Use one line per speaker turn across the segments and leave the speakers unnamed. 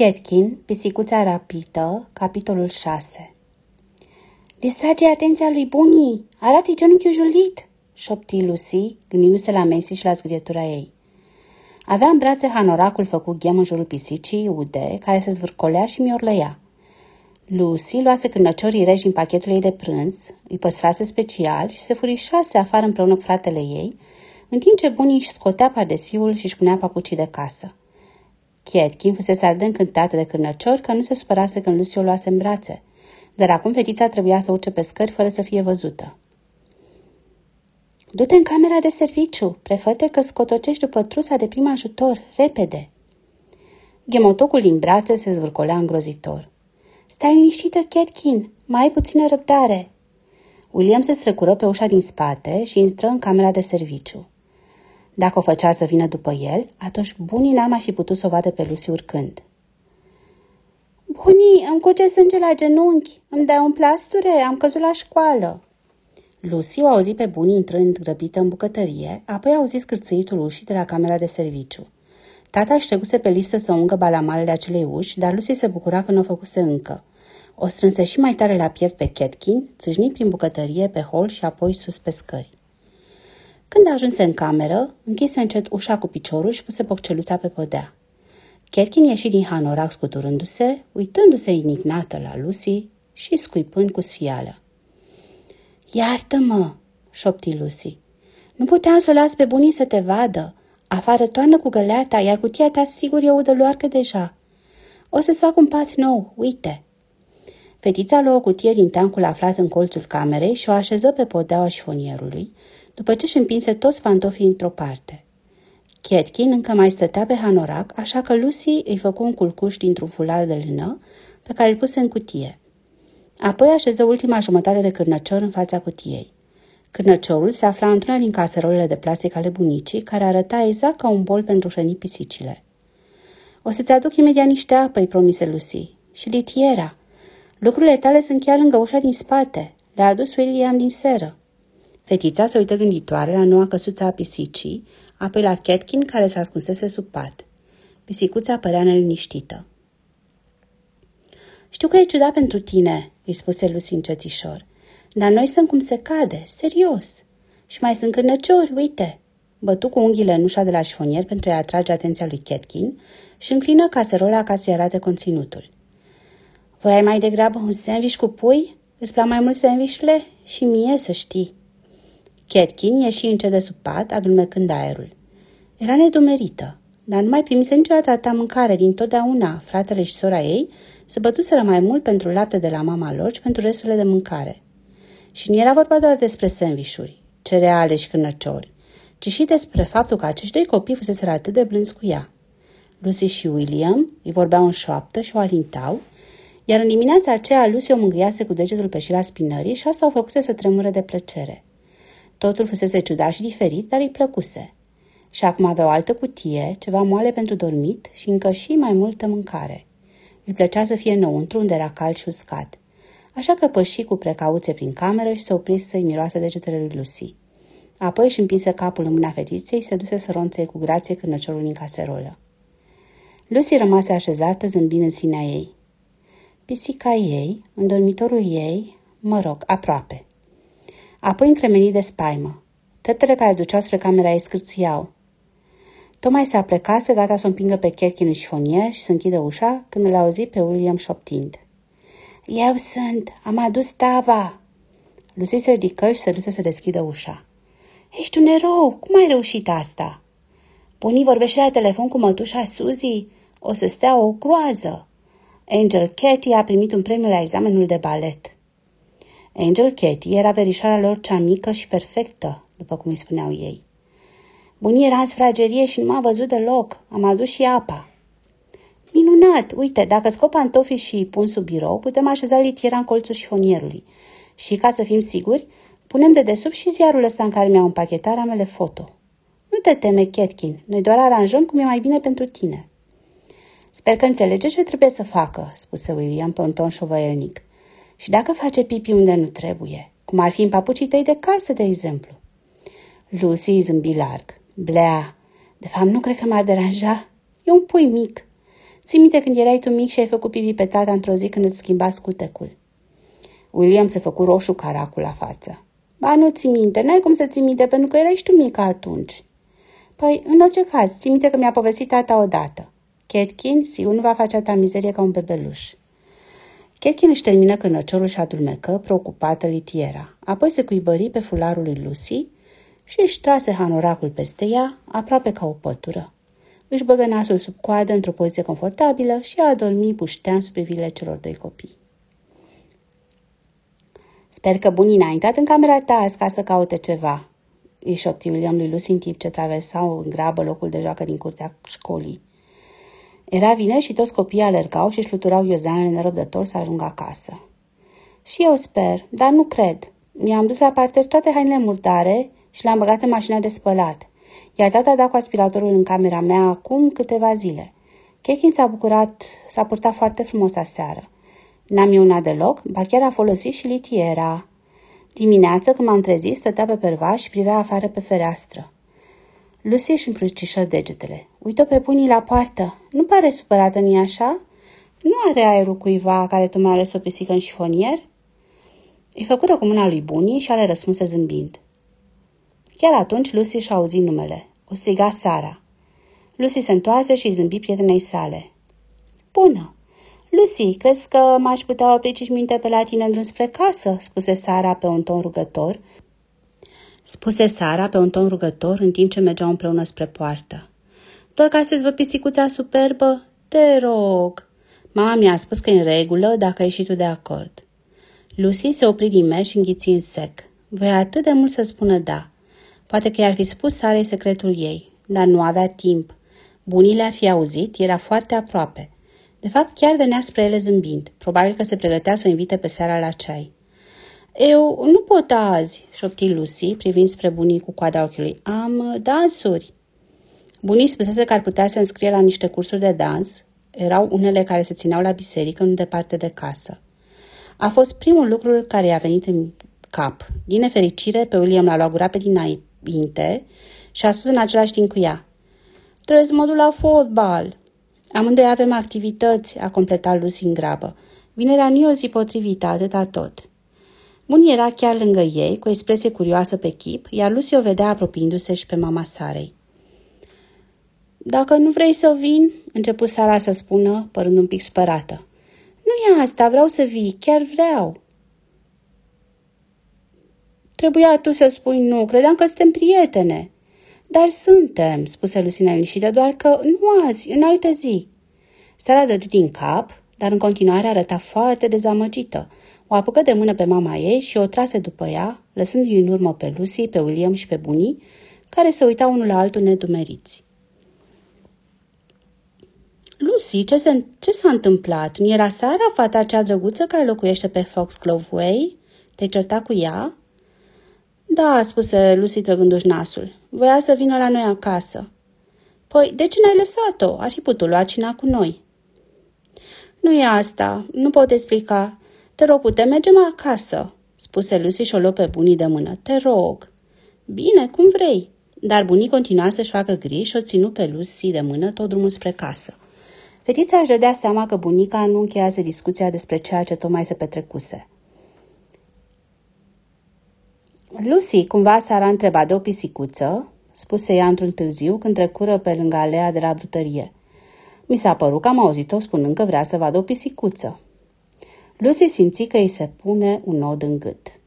Ketkin, pisicuța rapită, capitolul 6 Distrage atenția lui Bunii! Arată-i genunchiul julit! șopti Lucy, gândindu-se la Macy și la zgrietura ei. Avea în brațe hanoracul făcut ghem în jurul pisicii, ude, care se zvârcolea și miorlăia. Lucy luase cârnăciorii reji din pachetul ei de prânz, îi păstrase special și se furișase afară împreună cu fratele ei, în timp ce bunii își scotea padesiul și își punea papucii de casă. Kietkin fusese atât de încântată de cârnăcior că nu se supărase când Lucy o luase în brațe, dar acum fetița trebuia să urce pe scări fără să fie văzută. Du-te în camera de serviciu, prefăte că scotocești după trusa de prim ajutor, repede. Ghemotocul din brațe se zvârcolea îngrozitor. Stai liniștită, Ketkin, mai ai puțină răbdare. William se strecură pe ușa din spate și intră în camera de serviciu. Dacă o făcea să vină după el, atunci bunii n-ar mai fi putut să o vadă pe Lucy urcând. Bunii, îmi cuce sânge la genunchi, îmi dai un plasture, am căzut la școală. Lucy o auzi pe bunii intrând grăbită în bucătărie, apoi auzi scârțâitul ușii de la camera de serviciu. Tata își trecuse pe listă să ungă balamalele acelei uși, dar Lucy se bucura că nu o făcuse încă. O strânse și mai tare la piept pe Ketkin, țâșni prin bucătărie, pe hol și apoi sus pe scări. Când ajunse în cameră, închise încet ușa cu piciorul și puse bocceluța pe podea. Ketkin ieși din hanorac scuturându-se, uitându-se indignată la Lucy și scuipând cu sfială. Iartă-mă, șopti Lucy. Nu puteam să o las pe bunii să te vadă. Afară toarnă cu găleata, iar cutia ta sigur e udă luarcă deja. O să-ți fac un pat nou, uite. Fetița luă o cutie din tancul aflat în colțul camerei și o așeză pe podeaua șifonierului, după ce își împinse toți pantofii într-o parte. Ketkin încă mai stătea pe hanorac, așa că Lucy îi făcu un culcuș dintr-un fular de lână pe care îl puse în cutie. Apoi așeză ultima jumătate de cârnăcior în fața cutiei. Cârnăciorul se afla într-una din caserolele de plastic ale bunicii, care arăta exact ca un bol pentru hrăni pisicile. O să-ți aduc imediat niște apă, îi promise Lucy. Și litiera. Lucrurile tale sunt chiar lângă ușa din spate. Le-a adus William din seră. Fetița se uită gânditoare la noua căsuță a pisicii, apoi la Ketkin care se ascunsese sub pat. Pisicuța părea neliniștită. Știu că e ciudat pentru tine, îi spuse Lucy încetișor, dar noi sunt cum se cade, serios. Și mai sunt cârnăciori, uite. Bătu cu unghiile în ușa de la șifonier pentru a atrage atenția lui Ketkin și înclină caserola ca să-i arate conținutul. Voi mai degrabă un sandwich cu pui? Îți plac mai mult sandvișurile? Și mie să știi. Ketkin ieși încet de sub pat, adulmecând aerul. Era nedumerită, dar nu mai primise niciodată atâta mâncare din totdeauna. Fratele și sora ei se bătuseră mai mult pentru lapte de la mama lor și pentru resturile de mâncare. Și nu era vorba doar despre sandvișuri, cereale și cârnăciori, ci și despre faptul că acești doi copii fusese atât de blânzi cu ea. Lucy și William îi vorbeau în șoaptă și o alintau, iar în dimineața aceea Lucy o mângâiase cu degetul pe șira spinării și asta o făcuse să tremure de plăcere. Totul fusese ciudat și diferit, dar îi plăcuse. Și acum avea o altă cutie, ceva moale pentru dormit și încă și mai multă mâncare. Îi plăcea să fie înăuntru unde era cald și uscat. Așa că păși cu precauție prin cameră și se opri să-i miroase degetele lui Lucy. Apoi își împinse capul în mâna fetiței și se duse să ronțe cu grație cârnăciorul din caserolă. Lucy rămase așezată zâmbind în sinea ei. Pisica ei, în dormitorul ei, mă rog, aproape. Apoi încremeni de spaimă. Tetele care duceau spre camera ei scârțiau. Tocmai se aplecase, gata să o împingă pe Ketkin în șifonier și să închidă ușa, când îl auzi pe William șoptind. Eu sunt, am adus tava. Lucy se ridică și se duse să deschidă ușa. Ești un erou, cum ai reușit asta? Bunii vorbește la telefon cu mătușa Suzy, o să stea o groază. Angel Katie a primit un premiu la examenul de balet. Angel Katie era verișoara lor cea mică și perfectă, după cum îi spuneau ei. Bunii era în sfragerie și nu m-a văzut deloc. Am adus și apa. Minunat! Uite, dacă scop pantofii și îi pun sub birou, putem așeza litiera în colțul șifonierului. Și ca să fim siguri, punem de desubt și ziarul ăsta în care mi-au împachetat ramele foto. Nu te teme, Ketkin, noi doar aranjăm cum e mai bine pentru tine. Sper că înțelege ce trebuie să facă, spuse William pe un ton șovăielnic. Și dacă face pipi unde nu trebuie, cum ar fi în papucii tăi de casă, de exemplu. Lucy zâmbi larg. Blea, de fapt nu cred că m-ar deranja. E un pui mic. Ții minte când erai tu mic și ai făcut pipi pe tata într-o zi când îți schimba scutecul? William se făcu roșu caracul la față. Ba, nu ți minte, n-ai cum să ți minte, pentru că erai și tu mică atunci. Păi, în orice caz, ți minte că mi-a povestit tata odată. Ketkin, sigur nu va face atâta mizerie ca un bebeluș. Ketkin își termină cănăciorul și adulmecă, preocupată litiera. Apoi se cuibări pe fularul lui Lucy și își trase hanoracul peste ea, aproape ca o pătură. Își băgă nasul sub coadă într-o poziție confortabilă și a adormi puștean sub privirile celor doi copii. Sper că bunii a intrat în camera ta azi ca să caute ceva, îi șopti William lui Lucy în timp ce traversau în grabă locul de joacă din curtea școlii. Era vineri și toți copiii alergau și își fluturau iozanele nerăbdător să ajungă acasă. Și eu sper, dar nu cred. Mi-am dus la parter toate hainele murdare și le-am băgat în mașina de spălat, iar tata a dat cu aspiratorul în camera mea acum câteva zile. Kekin s-a bucurat, s-a purtat foarte frumos aseară. N-am iunat deloc, ba chiar a folosit și litiera. Dimineață, când m-am trezit, stătea pe pervaș și privea afară pe fereastră. Lucy își încrucișă degetele. Uită pe punii la poartă. Nu pare supărată, nu așa? Nu are aerul cuiva care tu mai ales o pisică în șifonier? Îi făcură cu mâna lui Bunii și ale răspunse zâmbind. Chiar atunci Lucy și-a auzit numele. O striga Sara. Lucy se întoarse și îi zâmbi prietenei sale. Bună! Lucy, crezi că m-aș putea opri cinci minute pe la tine în drum spre casă?" spuse Sara pe un ton rugător. Spuse Sara pe un ton rugător în timp ce mergeau împreună spre poartă. Doar ca să-ți vă pisicuța superbă? Te rog! Mama mi-a spus că e în regulă dacă ai și tu de acord. Lucy se opri din mers și înghiți în sec. Voia atât de mult să spună da. Poate că i-ar fi spus Sarei secretul ei, dar nu avea timp. Bunii le-ar fi auzit, era foarte aproape. De fapt, chiar venea spre ele zâmbind. Probabil că se pregătea să o invite pe seara la ceai. Eu nu pot azi, șopti Lucy, privind spre bunii cu coada ochiului. Am uh, dansuri. Bunii spusese că ar putea să înscrie la niște cursuri de dans. Erau unele care se țineau la biserică, nu departe de casă. A fost primul lucru care i-a venit în cap. Din nefericire, pe William l-a luat gura pe dinainte și a spus în același timp cu ea. Trebuie să mă duc la fotbal. Amândoi avem activități, a completat Lucy în grabă. Vinerea nu e o zi potrivită, atâta tot. Bun era chiar lângă ei, cu o expresie curioasă pe chip, iar Lucy o vedea apropiindu-se și pe mama Sarei. Dacă nu vrei să vin, început Sara să spună, părând un pic spărată. Nu e asta, vreau să vii, chiar vreau. Trebuia tu să spui nu, credeam că suntem prietene. Dar suntem, spuse Lucina liniștită, doar că nu azi, în altă zi. Sara dădu din cap, dar în continuare arăta foarte dezamăgită. O apucă de mână pe mama ei și o trase după ea, lăsându-i în urmă pe Lucy, pe William și pe bunii, care se uitau unul la altul nedumeriți. Lucy, ce, se, ce s-a întâmplat? Nu era Sara, fata cea drăguță care locuiește pe Foxglove Way? Te-ai certat cu ea? Da, spuse Lucy trăgându-și nasul. Voia să vină la noi acasă. Păi, de ce n-ai lăsat-o? Ar fi putut lua cina cu noi. Nu e asta, nu pot explica. Te rog, putem mergem acasă, spuse Lucy și o luă pe bunii de mână. Te rog. Bine, cum vrei. Dar bunii continua să-și facă griji și o ținu pe Lucy de mână tot drumul spre casă. Fetița își dădea seama că bunica nu încheiase discuția despre ceea ce tocmai se petrecuse. Lucy, cumva Sara întreba de o pisicuță, spuse ea într-un târziu când trecură pe lângă alea de la brutărie. Mi s-a părut că am auzit-o spunând că vrea să vadă o pisicuță. Lucy simți că îi se pune un nod în gât.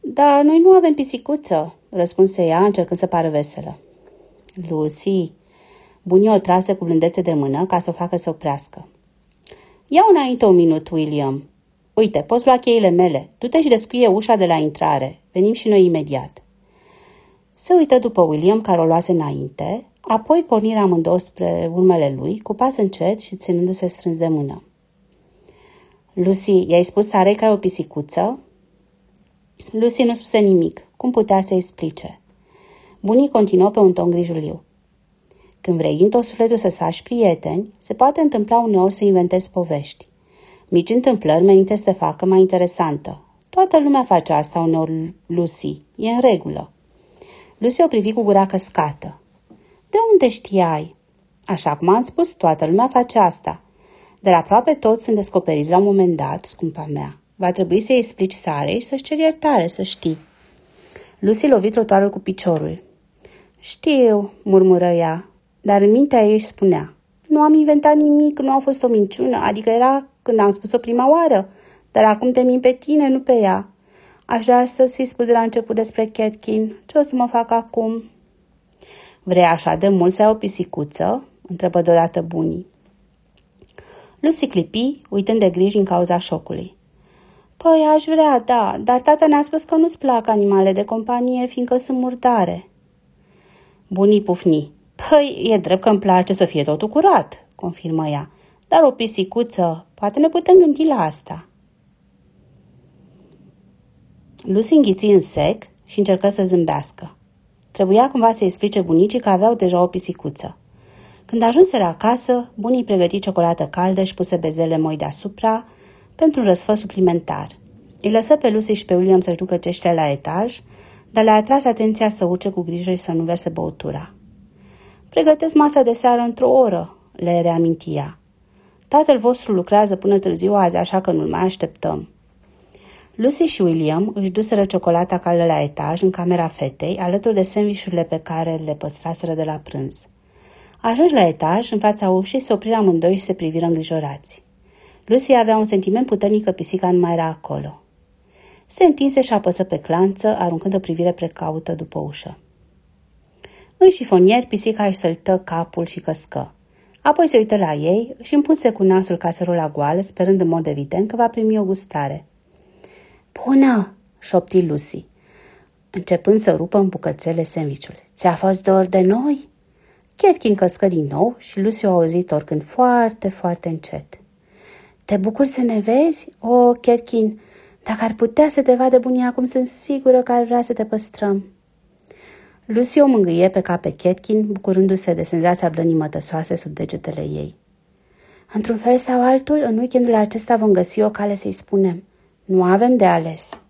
Da, noi nu avem pisicuță, răspunse ea, încercând să pară veselă. Lucy, bunii o trase cu blândețe de mână ca să o facă să oprească. Ia înainte un minut, William. Uite, poți lua cheile mele. Tu te și descuie ușa de la intrare. Venim și noi imediat. Se uită după William, care o luase înainte, apoi pornirea amândouă spre urmele lui, cu pas încet și ținându-se strâns de mână. Lucy, i-ai spus Sarei că ai o pisicuță? Lucy nu spuse nimic. Cum putea să explice? Bunii continuă pe un ton grijuliu. Când vrei în tot sufletul să-ți faci prieteni, se poate întâmpla uneori să inventezi povești. Mici întâmplări menite să te facă mai interesantă. Toată lumea face asta uneori, Lucy. E în regulă. Lucy o privi cu gura căscată. De unde știai? Așa cum am spus, toată lumea face asta. Dar aproape toți sunt descoperiți la un moment dat, scumpa mea. Va trebui să-i explici Sarei și să-și ceri iertare, să știi. Lucy lovi trotuarul cu piciorul. Știu, murmură ea, dar în mintea ei își spunea. Nu am inventat nimic, nu a fost o minciună, adică era când am spus-o prima oară, dar acum te min pe tine, nu pe ea. Aș vrea să-ți fi spus de la început despre Catkin. Ce o să mă fac acum? Vrei așa de mult să ai o pisicuță? întrebă deodată bunii. Lucy clipi, uitând de griji în cauza șocului. Păi, aș vrea, da, dar tata ne-a spus că nu-ți plac animale de companie, fiindcă sunt murdare. Bunii pufni. Păi, e drept că îmi place să fie totul curat, confirmă ea. Dar o pisicuță, poate ne putem gândi la asta. Lucy înghiți în sec și încercă să zâmbească. Trebuia cumva să explice bunicii că aveau deja o pisicuță. Când ajunseră acasă, bunii pregăti ciocolată caldă și puse bezele moi deasupra pentru un răsfă suplimentar. Îi lăsă pe Lucy și pe William să-și ducă ceștile la etaj, dar le-a atras atenția să urce cu grijă și să nu verse băutura. Pregătesc masa de seară într-o oră, le reamintia. Tatăl vostru lucrează până târziu azi, așa că nu-l mai așteptăm. Lucy și William își duseră ciocolata caldă la etaj, în camera fetei, alături de sandvișurile pe care le păstraseră de la prânz. Ajunși la etaj, în fața ușii, se opriră amândoi și se priviră îngrijorați. Lucy avea un sentiment puternic că pisica nu mai era acolo. Se întinse și apăsă pe clanță, aruncând o privire precaută după ușă. În șifonier, pisica își săltă capul și căscă. Apoi se uită la ei, și împunse cu nasul caserula goală, sperând în mod evident că va primi o gustare. Bună!" șopti Lucy, începând să rupă în bucățele sandvișul. Ți-a fost dor de noi?" Catkin căscă din nou și Lucy o auzit oricând foarte, foarte încet. Te bucuri să ne vezi? O, oh, Catkin, dacă ar putea să te vadă bunii acum, sunt sigură că ar vrea să te păstrăm. Lucy o mângâie pe cap pe Catkin, bucurându-se de senzația blănii mătăsoase sub degetele ei. Într-un fel sau altul, în weekendul acesta vom găsi o cale să-i spunem. Nu avem de ales.